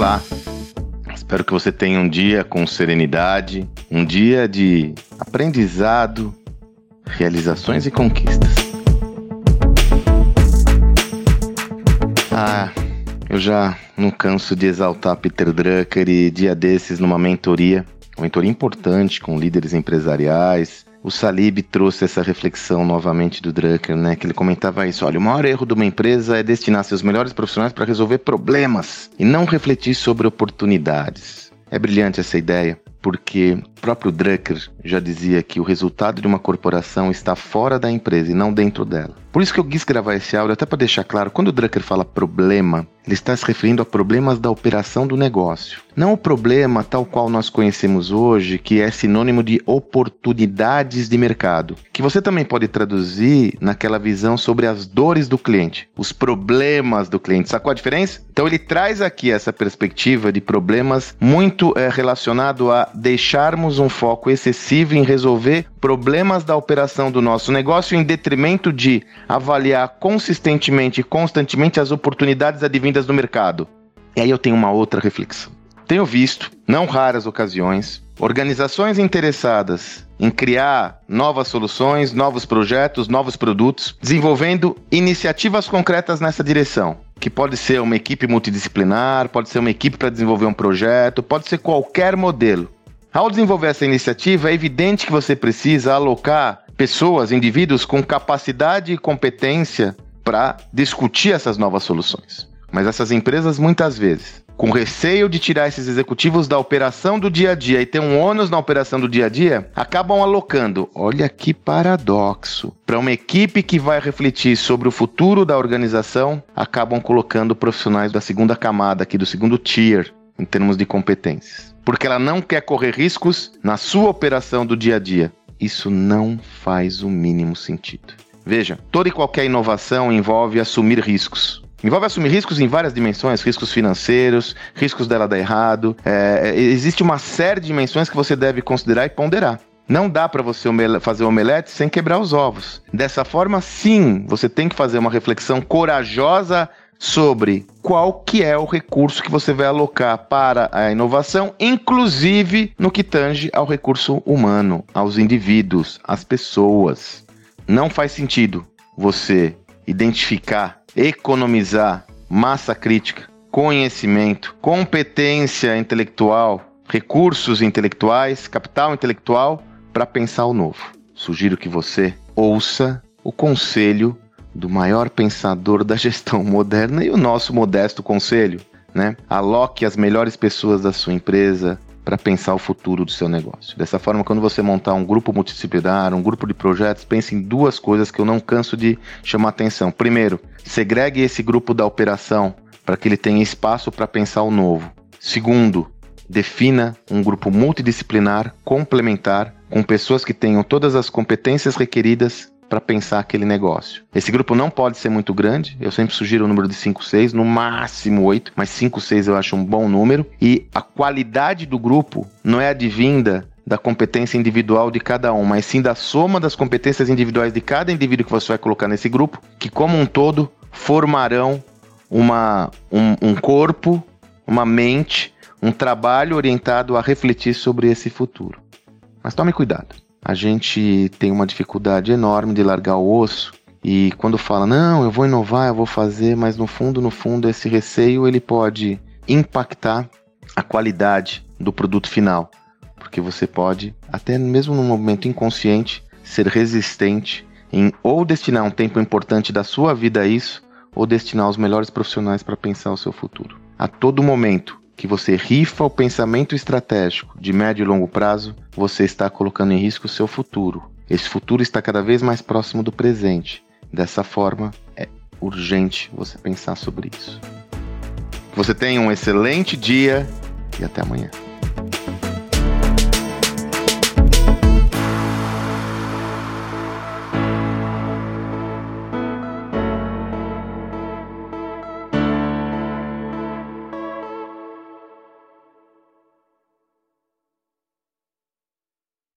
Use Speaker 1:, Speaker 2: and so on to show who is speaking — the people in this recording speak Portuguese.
Speaker 1: Olá! Espero que você tenha um dia com serenidade, um dia de aprendizado, realizações e conquistas. Ah, eu já não canso de exaltar Peter Drucker e dia desses numa mentoria, uma mentoria importante com líderes empresariais, o Salib trouxe essa reflexão novamente do Drucker, né? Que ele comentava isso: olha, o maior erro de uma empresa é destinar seus melhores profissionais para resolver problemas e não refletir sobre oportunidades. É brilhante essa ideia, porque próprio Drucker já dizia que o resultado de uma corporação está fora da empresa e não dentro dela. Por isso que eu quis gravar esse áudio, até para deixar claro, quando o Drucker fala problema, ele está se referindo a problemas da operação do negócio. Não o problema tal qual nós conhecemos hoje, que é sinônimo de oportunidades de mercado, que você também pode traduzir naquela visão sobre as dores do cliente, os problemas do cliente. Sacou a diferença? Então ele traz aqui essa perspectiva de problemas muito é, relacionado a deixarmos um foco excessivo em resolver problemas da operação do nosso negócio em detrimento de avaliar consistentemente e constantemente as oportunidades advindas do mercado. E aí eu tenho uma outra reflexão. Tenho visto, não raras ocasiões, organizações interessadas em criar novas soluções, novos projetos, novos produtos, desenvolvendo iniciativas concretas nessa direção. Que pode ser uma equipe multidisciplinar, pode ser uma equipe para desenvolver um projeto, pode ser qualquer modelo. Ao desenvolver essa iniciativa, é evidente que você precisa alocar pessoas, indivíduos com capacidade e competência para discutir essas novas soluções. Mas essas empresas, muitas vezes, com receio de tirar esses executivos da operação do dia a dia e ter um ônus na operação do dia a dia, acabam alocando, olha que paradoxo, para uma equipe que vai refletir sobre o futuro da organização, acabam colocando profissionais da segunda camada, aqui do segundo tier, em termos de competências porque ela não quer correr riscos na sua operação do dia a dia. Isso não faz o mínimo sentido. Veja, toda e qualquer inovação envolve assumir riscos. Envolve assumir riscos em várias dimensões, riscos financeiros, riscos dela dar errado. É, existe uma série de dimensões que você deve considerar e ponderar. Não dá para você fazer omelete sem quebrar os ovos. Dessa forma, sim, você tem que fazer uma reflexão corajosa sobre qual que é o recurso que você vai alocar para a inovação, inclusive no que tange ao recurso humano, aos indivíduos, às pessoas. Não faz sentido você identificar, economizar massa crítica, conhecimento, competência intelectual, recursos intelectuais, capital intelectual para pensar o novo. Sugiro que você ouça o conselho do maior pensador da gestão moderna e o nosso modesto conselho, né? Aloque as melhores pessoas da sua empresa para pensar o futuro do seu negócio. Dessa forma, quando você montar um grupo multidisciplinar, um grupo de projetos, pense em duas coisas que eu não canso de chamar atenção. Primeiro, segregue esse grupo da operação para que ele tenha espaço para pensar o novo. Segundo, defina um grupo multidisciplinar, complementar, com pessoas que tenham todas as competências requeridas para pensar aquele negócio. Esse grupo não pode ser muito grande, eu sempre sugiro o número de 5, 6, no máximo 8, mas 5, 6 eu acho um bom número. E a qualidade do grupo não é advinda da competência individual de cada um, mas sim da soma das competências individuais de cada indivíduo que você vai colocar nesse grupo, que como um todo formarão uma, um, um corpo, uma mente, um trabalho orientado a refletir sobre esse futuro. Mas tome cuidado a gente tem uma dificuldade enorme de largar o osso e quando fala, não, eu vou inovar, eu vou fazer, mas no fundo, no fundo, esse receio ele pode impactar a qualidade do produto final, porque você pode, até mesmo no momento inconsciente, ser resistente em ou destinar um tempo importante da sua vida a isso, ou destinar os melhores profissionais para pensar o seu futuro. A todo momento, que você rifa o pensamento estratégico de médio e longo prazo, você está colocando em risco o seu futuro. Esse futuro está cada vez mais próximo do presente. Dessa forma, é urgente você pensar sobre isso. você tenha um excelente dia e até amanhã.